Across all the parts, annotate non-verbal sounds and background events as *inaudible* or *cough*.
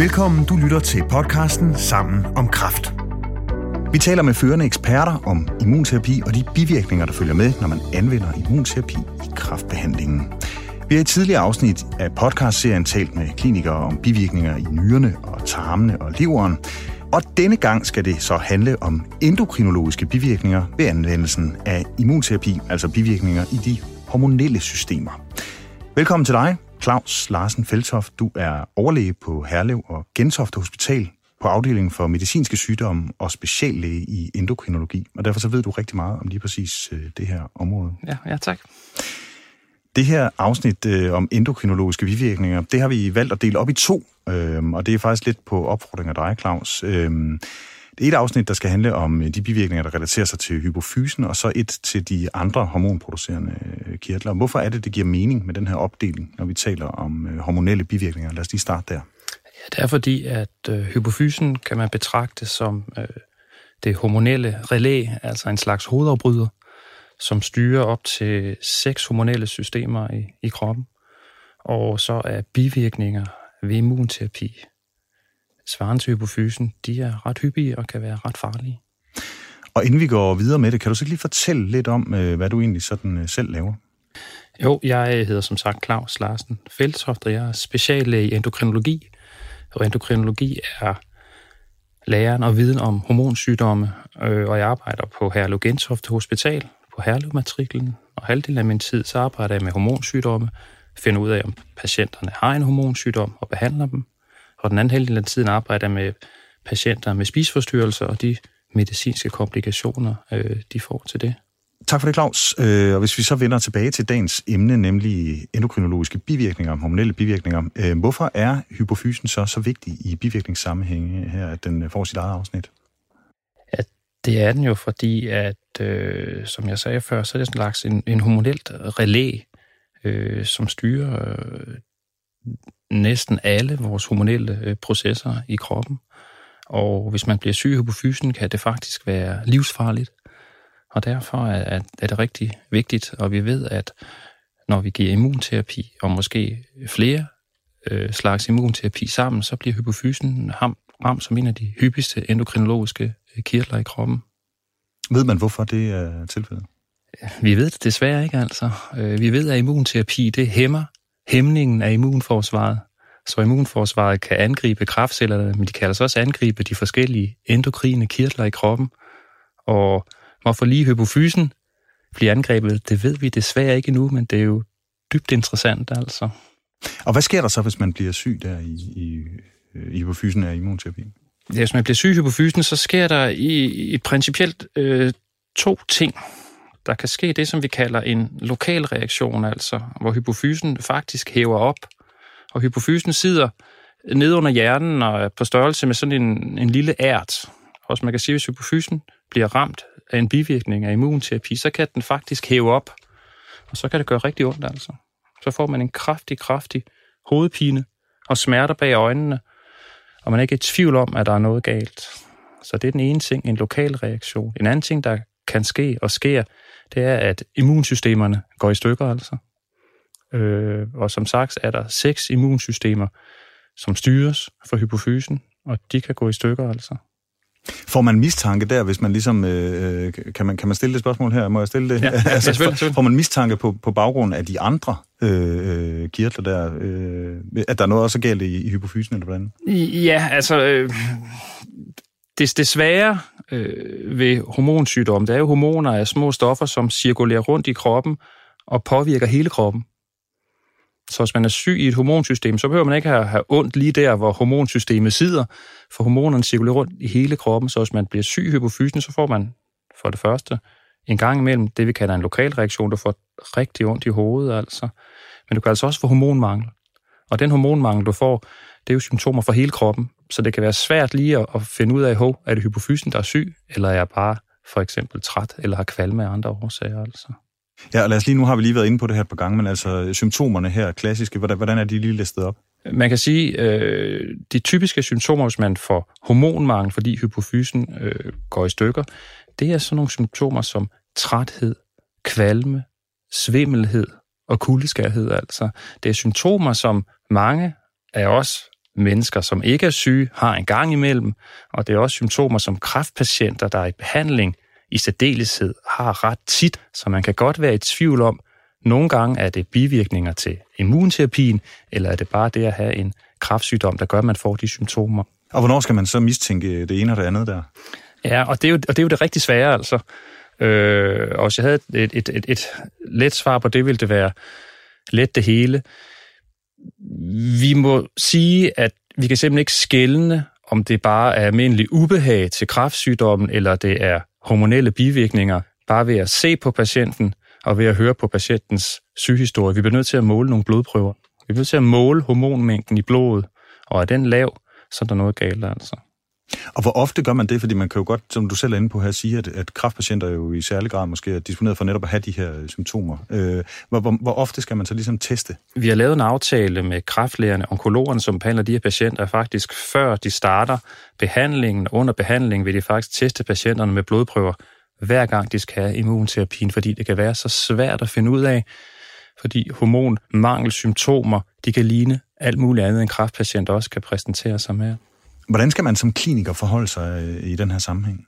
Velkommen, du lytter til podcasten Sammen om Kraft. Vi taler med førende eksperter om immunterapi og de bivirkninger, der følger med, når man anvender immunterapi i kraftbehandlingen. Vi har i tidligere afsnit af podcastserien talt med klinikere om bivirkninger i nyrerne og tarmene og leveren. Og denne gang skal det så handle om endokrinologiske bivirkninger ved anvendelsen af immunterapi, altså bivirkninger i de hormonelle systemer. Velkommen til dig, Claus Larsen Feldtoft. Du er overlæge på Herlev og Gentofte Hospital på afdelingen for medicinske sygdomme og speciallæge i endokrinologi. Og derfor så ved du rigtig meget om lige præcis øh, det her område. Ja, ja tak. Det her afsnit øh, om endokrinologiske bivirkninger, det har vi valgt at dele op i to, øh, og det er faktisk lidt på opfordring af dig, Claus. Øh, et afsnit, der skal handle om øh, de bivirkninger, der relaterer sig til hypofysen, og så et til de andre hormonproducerende øh, kirtler. Hvorfor er det, det giver mening med den her opdeling, når vi taler om øh, hormonelle bivirkninger? Lad os lige starte der. Ja, det er fordi, at øh, hypofysen kan man betragte som øh, det hormonelle relæ, altså en slags hovedafbryder, som styrer op til seks hormonelle systemer i, i kroppen. Og så er bivirkninger ved immunterapi, svarende til hypofysen, de er ret hyppige og kan være ret farlige. Og inden vi går videre med det, kan du så lige fortælle lidt om, øh, hvad du egentlig sådan øh, selv laver? Jo, jeg hedder som sagt Claus Larsen Feldtoft, og jeg er speciallæge i endokrinologi. Og endokrinologi er læren og viden om hormonsygdomme, øh, og jeg arbejder på Herlev Gentofte Hospital på Herlev-matriklen, og halvdelen af min tid så arbejder jeg med hormonsygdomme, finder ud af, om patienterne har en hormonsygdom og behandler dem, og den anden halvdel af tiden arbejder jeg med patienter med spiseforstyrrelser og de medicinske komplikationer, øh, de får til det. Tak for det, Claus. Øh, og hvis vi så vender tilbage til dagens emne, nemlig endokrinologiske bivirkninger, hormonelle bivirkninger. Øh, hvorfor er hypofysen så så vigtig i bivirkningssammenhænge her, at den får sit eget afsnit? Ja, det er den jo, fordi at, øh, som jeg sagde før, så er det slags en, en hormonelt relæ, øh, som styrer øh, næsten alle vores hormonelle øh, processer i kroppen. Og hvis man bliver syg i hypofysen, kan det faktisk være livsfarligt. Og derfor er, er det rigtig vigtigt, og vi ved, at når vi giver immunterapi, og måske flere øh, slags immunterapi sammen, så bliver hypofysen ramt som en af de hyppigste endokrinologiske øh, kirtler i kroppen. Ved man, hvorfor det er tilfældet? Vi ved det desværre ikke, altså. Øh, vi ved, at immunterapi det hæmmer hæmningen af immunforsvaret, så immunforsvaret kan angribe kraftcellerne, men de kan altså også angribe de forskellige endokrine kirtler i kroppen. Og hvorfor lige hypofysen bliver angrebet, det ved vi desværre ikke endnu, men det er jo dybt interessant altså. Og hvad sker der så, hvis man bliver syg der i, i, i hypofysen af immunterapi? Ja, hvis man bliver syg i hypofysen, så sker der i, i principielt øh, to ting der kan ske det, som vi kalder en lokal reaktion, altså hvor hypofysen faktisk hæver op, og hypofysen sidder nede under hjernen og er på størrelse med sådan en, en lille ært. Og man kan sige, hvis hypofysen bliver ramt af en bivirkning af immunterapi, så kan den faktisk hæve op, og så kan det gøre rigtig ondt altså. Så får man en kraftig, kraftig hovedpine og smerter bag øjnene, og man er ikke i tvivl om, at der er noget galt. Så det er den ene ting, en lokal reaktion. En anden ting, der kan ske og sker, det er, at immunsystemerne går i stykker altså. Øh, og som sagt er der seks immunsystemer, som styres for hypofysen, og de kan gå i stykker altså. Får man mistanke der, hvis man ligesom... Øh, øh kan, man, kan man stille det spørgsmål her? Må jeg stille det? Ja, *laughs* altså, selvfølgelig, selvfølgelig. Får man mistanke på, på baggrund af de andre øh, øh, kirtler der? Øh, at der er noget også galt i, i hypofysen, eller hvordan? Ja, altså... Øh, svære øh, ved hormonsygdomme, det er jo hormoner af små stoffer, som cirkulerer rundt i kroppen og påvirker hele kroppen. Så hvis man er syg i et hormonsystem, så behøver man ikke have, have ondt lige der, hvor hormonsystemet sidder, for hormonerne cirkulerer rundt i hele kroppen. Så hvis man bliver syg i hypofysen, så får man for det første en gang imellem det, vi kalder en lokal reaktion. Du får rigtig ondt i hovedet, altså. Men du kan altså også få hormonmangel. Og den hormonmangel, du får, det er jo symptomer for hele kroppen. Så det kan være svært lige at, at finde ud af, hov, er det hypofysen, der er syg, eller er jeg bare for eksempel træt, eller har kvalme af andre årsager, altså. Ja, og lad os lige, nu har vi lige været inde på det her på gang, men altså symptomerne her, klassiske, hvordan, hvordan er de lige listet op? Man kan sige, øh, de typiske symptomer, hvis man får hormonmangel, fordi hypofysen øh, går i stykker, det er sådan nogle symptomer som træthed, kvalme, svimmelhed og kuldeskærhed. Altså. Det er symptomer, som mange af os mennesker, som ikke er syge, har en gang imellem, og det er også symptomer, som kræftpatienter, der er i behandling, i særdeleshed har ret tit, så man kan godt være i tvivl om, nogle gange er det bivirkninger til immunterapien, eller er det bare det at have en kræftsygdom, der gør, at man får de symptomer. Og hvornår skal man så mistænke det ene og det andet der? Ja, og det er jo, og det, er jo det rigtig svære, altså. Øh, og hvis jeg havde et, et, et, et let svar på det, ville det være let det hele. Vi må sige, at vi kan simpelthen ikke skælne, om det bare er almindelig ubehag til kræftsygdommen, eller det er hormonelle bivirkninger, bare ved at se på patienten og ved at høre på patientens sygehistorie. Vi bliver nødt til at måle nogle blodprøver. Vi bliver nødt til at måle hormonmængden i blodet, og er den lav, så er der noget galt altså. Og hvor ofte gør man det? Fordi man kan jo godt, som du selv er inde på her, sige, at, at kraftpatienter jo i særlig grad måske er disponeret for netop at have de her øh, symptomer. Øh, hvor, hvor, hvor ofte skal man så ligesom teste? Vi har lavet en aftale med kræftlægerne, onkologerne, som behandler de her patienter, faktisk før de starter behandlingen, under behandlingen, vil de faktisk teste patienterne med blodprøver, hver gang de skal have immunterapien, fordi det kan være så svært at finde ud af, fordi hormonmangelsymptomer, de kan ligne alt muligt andet, en kræftpatient også kan præsentere sig med. Hvordan skal man som kliniker forholde sig øh, i den her sammenhæng?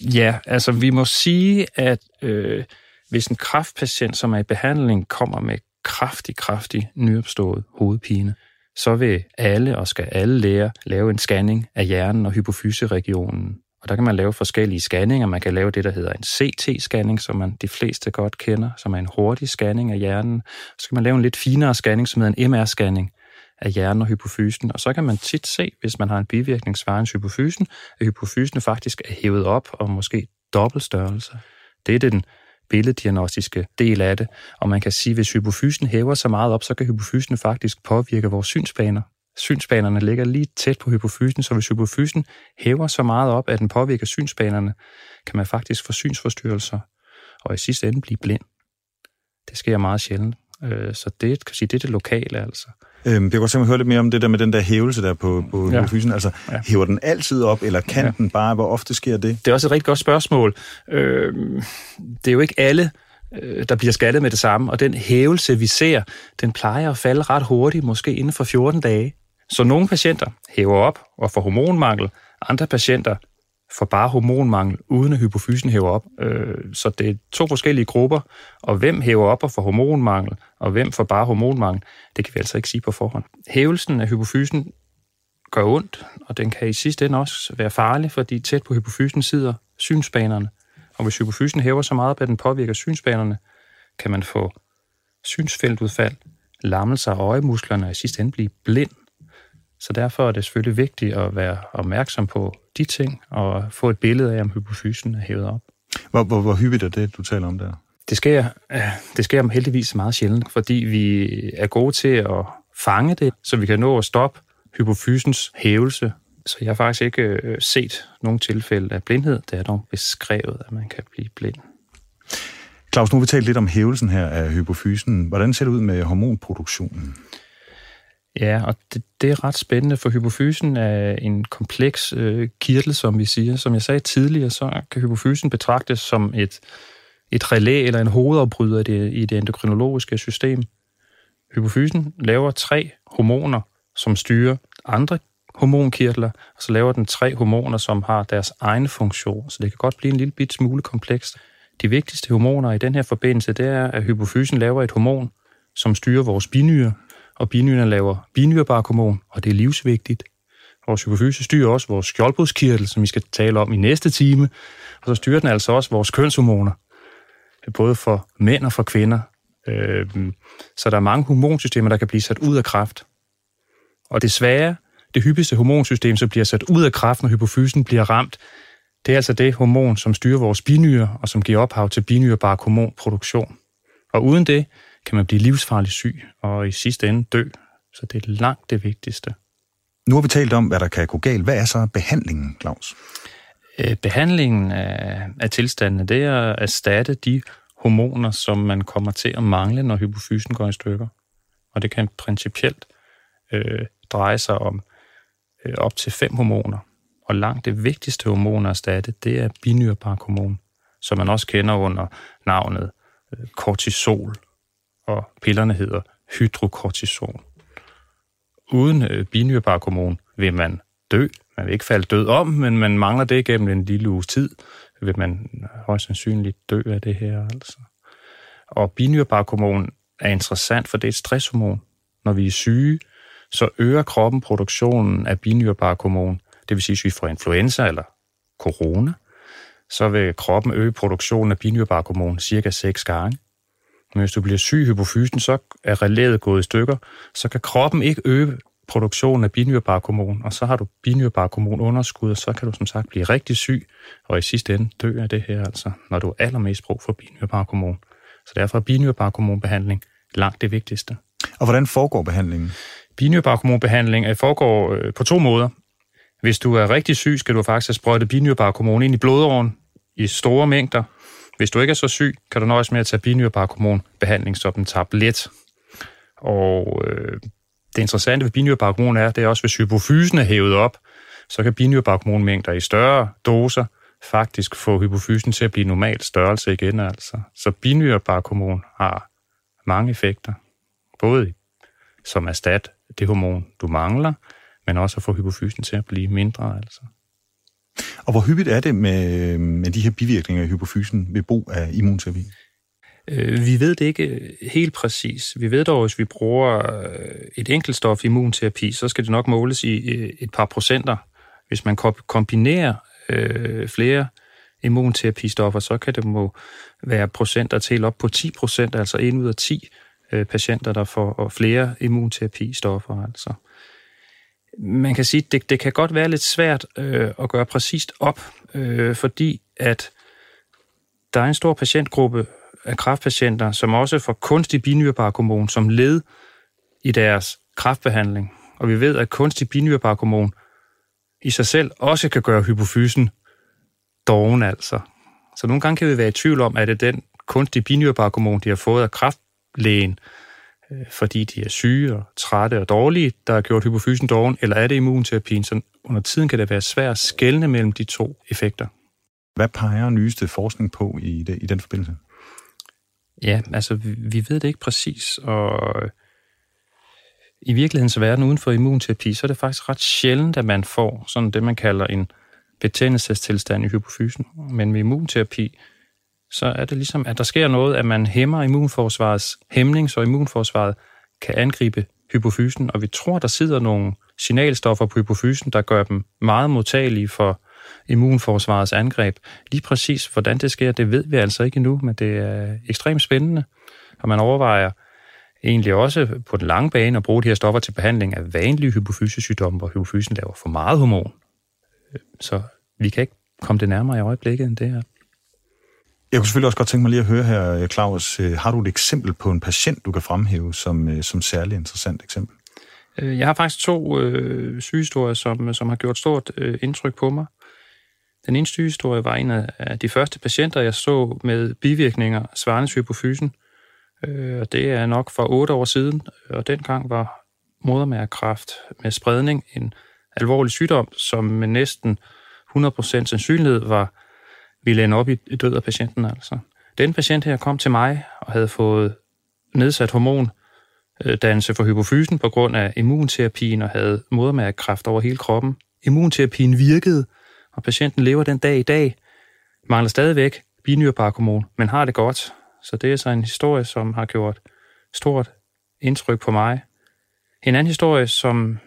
Ja, altså vi må sige, at øh, hvis en kræftpatient, som er i behandling, kommer med kraftig, kraftig nyopstået hovedpine, så vil alle og skal alle lære lave en scanning af hjernen og hypofyseregionen. Og der kan man lave forskellige scanninger. Man kan lave det, der hedder en CT-scanning, som man de fleste godt kender, som er en hurtig scanning af hjernen. Så kan man lave en lidt finere scanning, som hedder en MR-scanning af hjernen og hypofysen. Og så kan man tit se, hvis man har en bivirkning svarende hypofysen, at hypofysen faktisk er hævet op og måske dobbelt størrelse. Det er den billeddiagnostiske del af det. Og man kan sige, at hvis hypofysen hæver så meget op, så kan hypofysen faktisk påvirke vores synsbaner. Synsbanerne ligger lige tæt på hypofysen, så hvis hypofysen hæver så meget op, at den påvirker synsbanerne, kan man faktisk få synsforstyrrelser og i sidste ende blive blind. Det sker meget sjældent. Øh, så det kan sige, det er det lokale altså. Øhm, jeg kan godt simpelthen høre lidt mere om det der med den der hævelse der på, på ja. fysen. Altså, ja. hæver den altid op, eller kan ja. den bare? Hvor ofte sker det? Det er også et rigtig godt spørgsmål. Øh, det er jo ikke alle, øh, der bliver skattet med det samme, og den hævelse, vi ser, den plejer at falde ret hurtigt, måske inden for 14 dage. Så nogle patienter hæver op og får hormonmangel, andre patienter for bare hormonmangel, uden at hypofysen hæver op. Øh, så det er to forskellige grupper, og hvem hæver op og får hormonmangel, og hvem får bare hormonmangel, det kan vi altså ikke sige på forhånd. Hævelsen af hypofysen gør ondt, og den kan i sidste ende også være farlig, fordi tæt på hypofysen sidder synsbanerne. Og hvis hypofysen hæver så meget, at den påvirker synsbanerne, kan man få synsfeltudfald, lammelse af øjemusklerne og i sidste ende blive blind. Så derfor er det selvfølgelig vigtigt at være opmærksom på de ting og få et billede af, om hypofysen er hævet op. Hvor, hvor, hvor hyppigt er det, du taler om der? Det sker, det sker heldigvis meget sjældent, fordi vi er gode til at fange det, så vi kan nå at stoppe hypofysens hævelse. Så jeg har faktisk ikke øh, set nogen tilfælde af blindhed. Det er dog beskrevet, at man kan blive blind. Claus, nu har vi talt lidt om hævelsen her af hypofysen. Hvordan ser det ud med hormonproduktionen? Ja, og det, det er ret spændende, for hypofysen er en kompleks øh, kirtel, som vi siger. Som jeg sagde tidligere, så kan hypofysen betragtes som et, et relæ eller en hovedafbryder i det, i det endokrinologiske system. Hypofysen laver tre hormoner, som styrer andre hormonkirtler, og så laver den tre hormoner, som har deres egen funktion. Så det kan godt blive en lille bit smule komplekst. De vigtigste hormoner i den her forbindelse, det er, at hypofysen laver et hormon, som styrer vores binyre, og binyrerne laver binyrebarkhormon, og det er livsvigtigt. Vores hypofyse styrer også vores skjoldbrudskirtel, som vi skal tale om i næste time, og så styrer den altså også vores kønshormoner, både for mænd og for kvinder. Øhm, så der er mange hormonsystemer, der kan blive sat ud af kraft. Og desværre, det hyppigste hormonsystem, som bliver sat ud af kraft, når hypofysen bliver ramt, det er altså det hormon, som styrer vores binyre, og som giver ophav til binyrebarkhormonproduktion. Og uden det, kan man blive livsfarligt syg og i sidste ende dø. Så det er langt det vigtigste. Nu har vi talt om, hvad der kan gå galt. Hvad er så behandlingen, Claus? Øh, behandlingen af, af tilstandene, det er at erstatte de hormoner, som man kommer til at mangle, når hypofysen går i stykker. Og det kan principielt øh, dreje sig om øh, op til fem hormoner. Og langt det vigtigste hormon at erstatte, det er binyrbarkhormon, som man også kender under navnet øh, kortisol og pillerne hedder hydrokortison. uden øh, binyrebarkhormon vil man dø. Man vil ikke falde død om, men man mangler det gennem en lille uges tid, vil man højst sandsynligt dø af det her. Altså. Og binyrebarkhormon er interessant, for det er et stresshormon. Når vi er syge, så øger kroppen produktionen af binyrebarkhormon. Det vil sige, hvis vi får influenza eller corona, så vil kroppen øge produktionen af binyrebarkhormon cirka 6 gange. Men hvis du bliver syg i hypofysen, så er relæet gået i stykker, så kan kroppen ikke øge produktionen af binyrebarkhormon, og så har du binyrebarkhormon underskud, og så kan du som sagt blive rigtig syg, og i sidste ende dø af det her, altså, når du er allermest brug for binyrebarkhormon. Så derfor er binyrebarkhormonbehandling langt det vigtigste. Og hvordan foregår behandlingen? Binyrebarkhormonbehandling øh, foregår øh, på to måder. Hvis du er rigtig syg, skal du faktisk have sprøjtet binyrebarkhormon ind i blodåren i store mængder. Hvis du ikke er så syg, kan du nøjes med at tage binyrebarkhormonbehandling som en tablet. Og øh, det interessante ved binyrebarkhormon er, det er også, hvis hypofysen er hævet op, så kan binyrebarkhormonmængder i større doser faktisk få hypofysen til at blive normal størrelse igen. Altså. Så binyrebarkhormon har mange effekter, både som erstat det hormon, du mangler, men også at få hypofysen til at blive mindre. Altså. Og hvor hyppigt er det med, med de her bivirkninger i hypofysen ved brug af immunterapi? Øh, vi ved det ikke øh, helt præcis. Vi ved dog, at hvis vi bruger øh, et enkeltstof immunterapi, så skal det nok måles i øh, et par procenter. Hvis man kombinerer flere immunterapistoffer, så kan det må være procenter til op på 10 procent, altså 1 ud af 10 patienter, der får flere immunterapistoffer. Altså. Man kan sige, at det, det kan godt være lidt svært øh, at gøre præcist op, øh, fordi at der er en stor patientgruppe af kræftpatienter, som også får kunstig binyrebarkhormon som led i deres kræftbehandling. Og vi ved, at kunstig binyrebarkhormon i sig selv også kan gøre hypofysen doven altså. Så nogle gange kan vi være i tvivl om, at det er den kunstige binyrebarkhormon, de har fået af kræftlægen, øh, fordi de er syge og trætte og dårlige, der har gjort hypofysen doven, eller er det immunterapien? Så under tiden kan det være svært at skelne mellem de to effekter. Hvad peger nyeste forskning på i, det, i den forbindelse? Ja, altså vi ved det ikke præcis, og i virkelighedens verden uden for immunterapi, så er det faktisk ret sjældent, at man får sådan det, man kalder en betændelsestilstand i hypofysen. Men med immunterapi, så er det ligesom, at der sker noget, at man hæmmer immunforsvarets hæmning, så immunforsvaret kan angribe hypofysen, og vi tror, der sidder nogle signalstoffer på hypofysen, der gør dem meget modtagelige for immunforsvarets angreb. Lige præcis, hvordan det sker, det ved vi altså ikke endnu, men det er ekstremt spændende, og man overvejer egentlig også på den lange bane at bruge de her stoffer til behandling af vanlige hypofysesygdomme, hvor hypofysen laver for meget hormon. Så vi kan ikke komme det nærmere i øjeblikket end det her. Jeg kunne selvfølgelig også godt tænke mig lige at høre her, øh, Claus. Øh, har du et eksempel på en patient, du kan fremhæve som, øh, som særlig interessant eksempel? Jeg har faktisk to øh, sygehistorier, som, som har gjort stort øh, indtryk på mig. Den ene sygehistorie var en af de første patienter, jeg så med bivirkninger svarende til hypofysen. Øh, det er nok for otte år siden, og dengang var modermærkræft med spredning en alvorlig sygdom, som med næsten 100% sandsynlighed var ville ende op i død af patienten. Altså. Den patient her kom til mig og havde fået nedsat hormon, øh, dannelse for hypofysen på grund af immunterapien og havde modermærkekræft over hele kroppen. Immunterapien virkede, og patienten lever den dag i dag, mangler stadigvæk binyrebarkhormon, men har det godt. Så det er så en historie, som har gjort stort indtryk på mig. En anden historie, som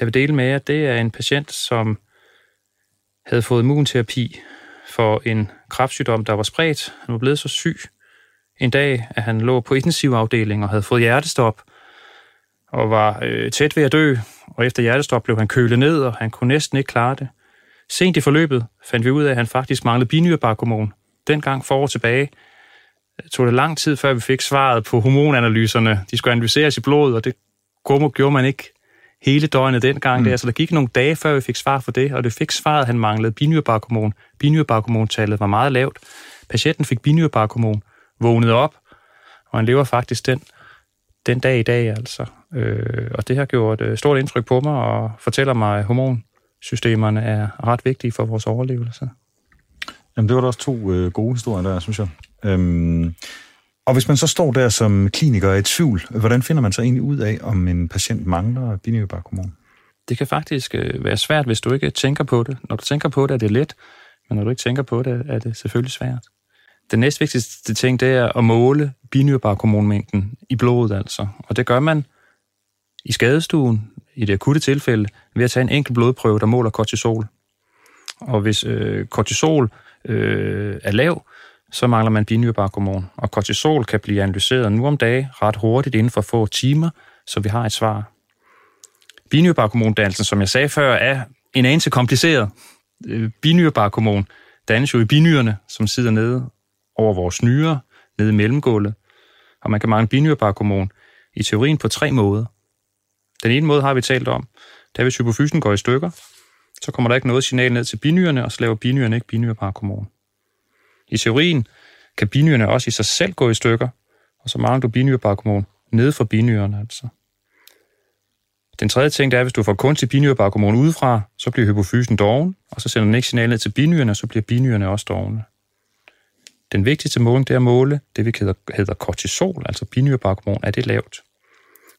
jeg vil dele med jer, det er en patient, som havde fået immunterapi for en kræftsygdom, der var spredt. Han var blevet så syg en dag, at han lå på intensivafdelingen og havde fået hjertestop og var øh, tæt ved at dø. Og efter hjertestop blev han kølet ned, og han kunne næsten ikke klare det. Sent i forløbet fandt vi ud af, at han faktisk manglede binyrebarkhormon. Dengang for år tilbage tog det lang tid, før vi fik svaret på hormonanalyserne. De skulle analyseres i blodet, og det gjorde man ikke hele døgnet dengang. Mm. Der. Så der gik nogle dage, før vi fik svar for det, og det fik svaret, han manglede binyrebarkhormon. Binyrebarkhormontallet var meget lavt. Patienten fik binyrebarkhormon, vågnede op, og han lever faktisk den, den dag i dag, altså. Øh, og det har gjort øh, stort indtryk på mig, og fortæller mig, at hormon systemerne er ret vigtige for vores overlevelse. Jamen, det var da også to øh, gode historier der, synes jeg. Øhm, og hvis man så står der som kliniker i tvivl, hvordan finder man så egentlig ud af, om en patient mangler binyrbarkhormon? Det kan faktisk øh, være svært, hvis du ikke tænker på det. Når du tænker på det, er det let, men når du ikke tænker på det, er det selvfølgelig svært. Den næstvigtigste ting, det er at måle binyrbarkhormonmængden i blodet altså. Og det gør man i skadestuen, i det akutte tilfælde, ved at tage en enkelt blodprøve, der måler kortisol. Og hvis øh, kortisol øh, er lav, så mangler man binyrebarkhormon, Og kortisol kan blive analyseret nu om dagen ret hurtigt inden for få timer, så vi har et svar. Binyrebarkhormondannelsen, som jeg sagde før, er en anelse kompliceret. Øh, binyrebarkhormon dannes jo i binyrerne, som sidder nede over vores nyre, nede i mellemgulvet. Og man kan mangle binyrebarkhormon i teorien på tre måder. Den ene måde har vi talt om. Det er, hvis hypofysen går i stykker, så kommer der ikke noget signal ned til binyrerne, og så laver binyrerne ikke binyrebarkhormon. I teorien kan binyrerne også i sig selv gå i stykker, og så mangler du binyrebarkhormon nede for binyrerne altså. Den tredje ting, det er, at hvis du får kunstig binyrebarkhormon udefra, så bliver hypofysen doven, og så sender den ikke signalet til binyrerne, og så bliver binyrerne også dovne. Den vigtigste måling, det er at måle det, vi hedder, kortisol, altså binyrebarkhormon, er det lavt.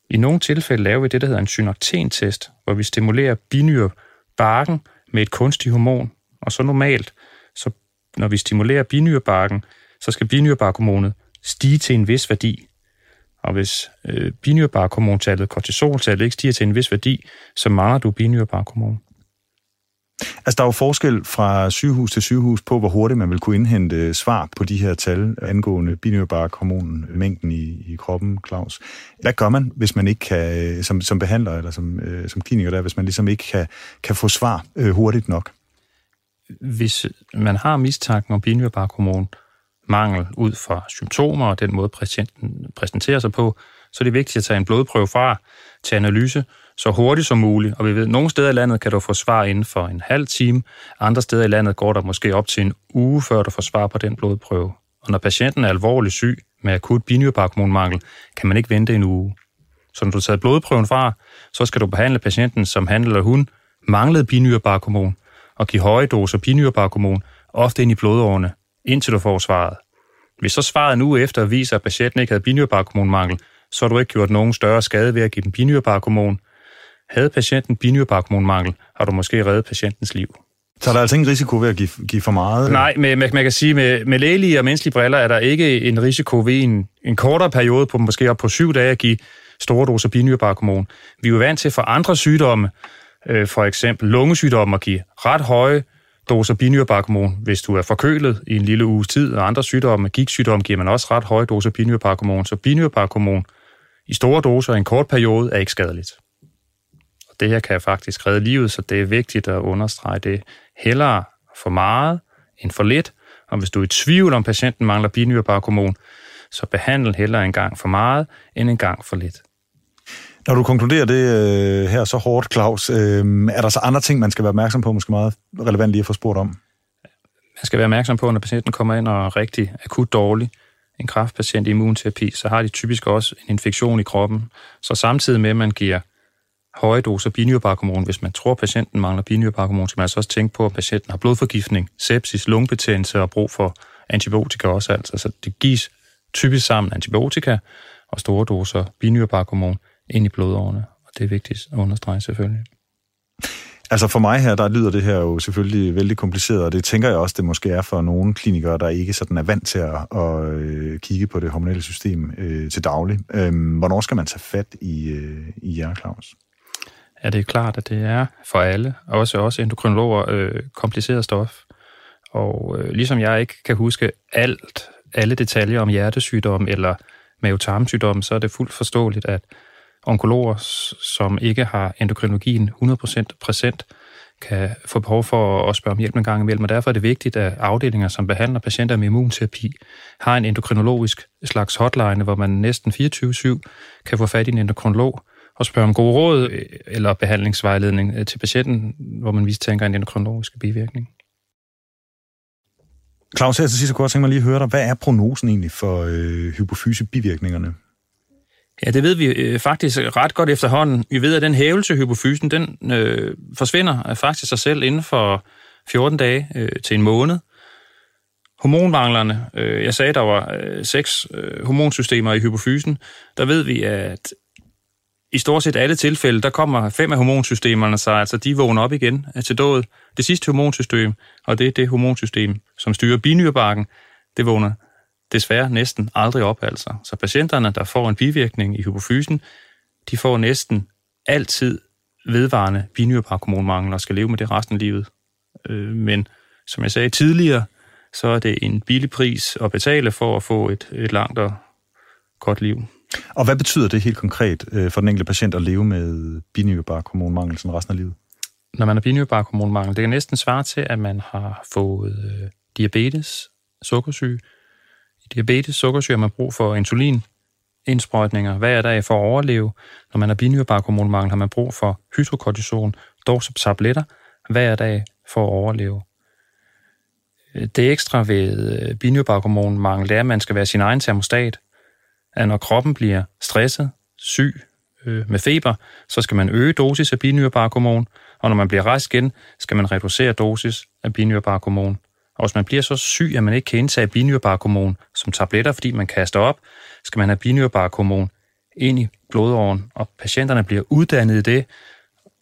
I nogle tilfælde laver vi det, der hedder en synoktentest, hvor vi stimulerer binyrebarken med et kunstigt hormon, og så normalt, når vi stimulerer binyrebarken, så skal binyrebarkhormonet stige til en vis værdi. Og hvis øh, binyrebarkhormontallet, kortisoltallet, ikke stiger til en vis værdi, så mangler du binyrebarkhormon. Altså, der er jo forskel fra sygehus til sygehus på, hvor hurtigt man vil kunne indhente øh, svar på de her tal angående binyrebarkhormonen, mængden i, i kroppen, Claus. Hvad gør man, hvis man ikke kan, øh, som, som behandler eller som, øh, som kliniker der, hvis man ligesom ikke kan, kan få svar øh, hurtigt nok? Hvis man har mistanken om binyrbarkhormon, mangel ud fra symptomer og den måde, patienten præsenterer sig på, så er det vigtigt at tage en blodprøve fra til analyse så hurtigt som muligt. Og vi ved, at nogle steder i landet kan du få svar inden for en halv time. Andre steder i landet går der måske op til en uge, før du får svar på den blodprøve. Og når patienten er alvorligt syg med akut binyrbarkhormonmangel, kan man ikke vente en uge. Så når du tager blodprøven fra, så skal du behandle patienten, som han eller hun manglede binyrbarkhormon, og give høje doser binyrbarkhormon, ofte ind i blodårene, indtil du får svaret. Hvis så svaret nu efter viser, at patienten ikke havde binyrbarkhormonmangel, så har du ikke gjort nogen større skade ved at give dem binyrbarkhormon. Havde patienten binyrbarkhormonmangel, har du måske reddet patientens liv. Så er der altså ingen risiko ved at give, give for meget? Nej, med, man, man kan sige, med, med lægelige og menneskelige briller er der ikke en risiko ved en, en kortere periode, på måske op på syv dage, at give store doser binyrbarkhormon. Vi er jo vant til for andre sygdomme, øh, for eksempel lungesygdomme, at give ret høje doser binyrebarkhormon, hvis du er forkølet i en lille uges tid, og andre sygdomme, gigtsygdomme, giver man også ret høje doser binyrebarkhormon. Så binyrebarkhormon i store doser i en kort periode er ikke skadeligt. Og det her kan faktisk redde livet, så det er vigtigt at understrege det. Hellere for meget end for lidt, og hvis du er i tvivl om patienten mangler binyrebarkhormon, så behandle hellere en gang for meget end en gang for lidt. Når du konkluderer det øh, her så hårdt, Claus, øh, er der så andre ting, man skal være opmærksom på, måske meget relevant lige at få spurgt om? Man skal være opmærksom på, når patienten kommer ind og er rigtig akut dårlig, en kraftpatient i immunterapi, så har de typisk også en infektion i kroppen. Så samtidig med, at man giver høje doser binyrbarkhormon, hvis man tror, at patienten mangler binyrbarkhormon, så man altså også tænke på, at patienten har blodforgiftning, sepsis, lungebetændelse og brug for antibiotika også. Altså. Så det gives typisk sammen antibiotika og store doser binyrbarkhormon ind i blodårene, og det er vigtigt at understrege selvfølgelig. Altså for mig her, der lyder det her jo selvfølgelig vældig kompliceret, og det tænker jeg også, det måske er for nogle klinikere, der ikke sådan er vant til at, at øh, kigge på det hormonelle system øh, til daglig. Øh, hvornår skal man tage fat i, øh, i jer, Claus? Ja, det er klart, at det er for alle, også også endokrinologer, øh, kompliceret stof. Og øh, ligesom jeg ikke kan huske alt, alle detaljer om hjertesygdom eller mavetarmsygdom, så er det fuldt forståeligt, at onkologer, som ikke har endokrinologien 100% præsent, kan få behov for at spørge om hjælp en gang imellem, og derfor er det vigtigt, at afdelinger, som behandler patienter med immunterapi, har en endokrinologisk slags hotline, hvor man næsten 24-7 kan få fat i en endokrinolog og spørge om gode råd øh, eller behandlingsvejledning øh, til patienten, hvor man vist tænker en endokrinologisk bivirkning. Claus, her til sidst kunne jeg tænke mig lige at høre dig. Hvad er prognosen egentlig for øh, hypofysebivirkningerne? Ja, det ved vi øh, faktisk ret godt efterhånden. Vi ved, at den hævelse hypofysen, den øh, forsvinder faktisk sig selv inden for 14 dage øh, til en måned. hormonmanglerne. Øh, jeg sagde, der var øh, seks øh, hormonsystemer i hypofysen. Der ved vi, at i stort set alle tilfælde, der kommer fem af hormonsystemerne sig, altså de vågner op igen øh, til død. Det sidste hormonsystem, og det er det hormonsystem, som styrer binyrebarken, det vågner desværre næsten aldrig op altså. Så patienterne, der får en bivirkning i hypofysen, de får næsten altid vedvarende binyrebarkhormonmangel og skal leve med det resten af livet. Men som jeg sagde tidligere, så er det en billig pris at betale for at få et, et langt og godt liv. Og hvad betyder det helt konkret øh, for den enkelte patient at leve med binyrbarkhormonmangel sådan resten af livet? Når man har binyrbarkhormonmangel, det kan næsten svare til, at man har fået øh, diabetes, sukkersyge. Diabetes, sukkersyge har man brug for insulin, indsprøjtninger hver dag for at overleve. Når man har binyrebarkhormonmangel, har man brug for hydrokortison, tabletter hver dag for at overleve. Øh, det ekstra ved øh, binyrebarkhormonmangel, det er, at man skal være sin egen termostat. At når kroppen bliver stresset, syg, øh, med feber, så skal man øge dosis af binyrebarkhormon, og når man bliver rask igen, skal man reducere dosis af binyrebarkhormon. Og hvis man bliver så syg, at man ikke kan indtage binyrbarkhormon som tabletter, fordi man kaster op, skal man have binyrbarkhormon ind i blodåren, og patienterne bliver uddannet i det,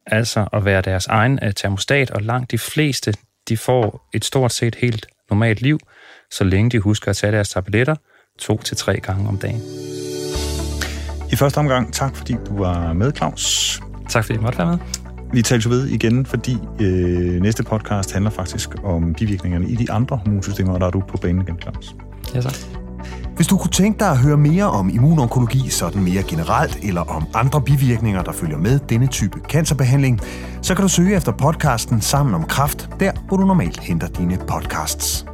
altså at være deres egen øh, termostat, og langt de fleste de får et stort set helt normalt liv, så længe de husker at tage deres tabletter to til tre gange om dagen. I første omgang, tak fordi du var med, Claus. Tak fordi jeg måtte være med. Vi taler jo ved igen, fordi øh, næste podcast handler faktisk om bivirkningerne i de andre hormonsystemer, og der er du på banen igen, Claus. Ja, tak. Hvis du kunne tænke dig at høre mere om immunonkologi sådan mere generelt, eller om andre bivirkninger, der følger med denne type cancerbehandling, så kan du søge efter podcasten Sammen om Kraft, der hvor du normalt henter dine podcasts.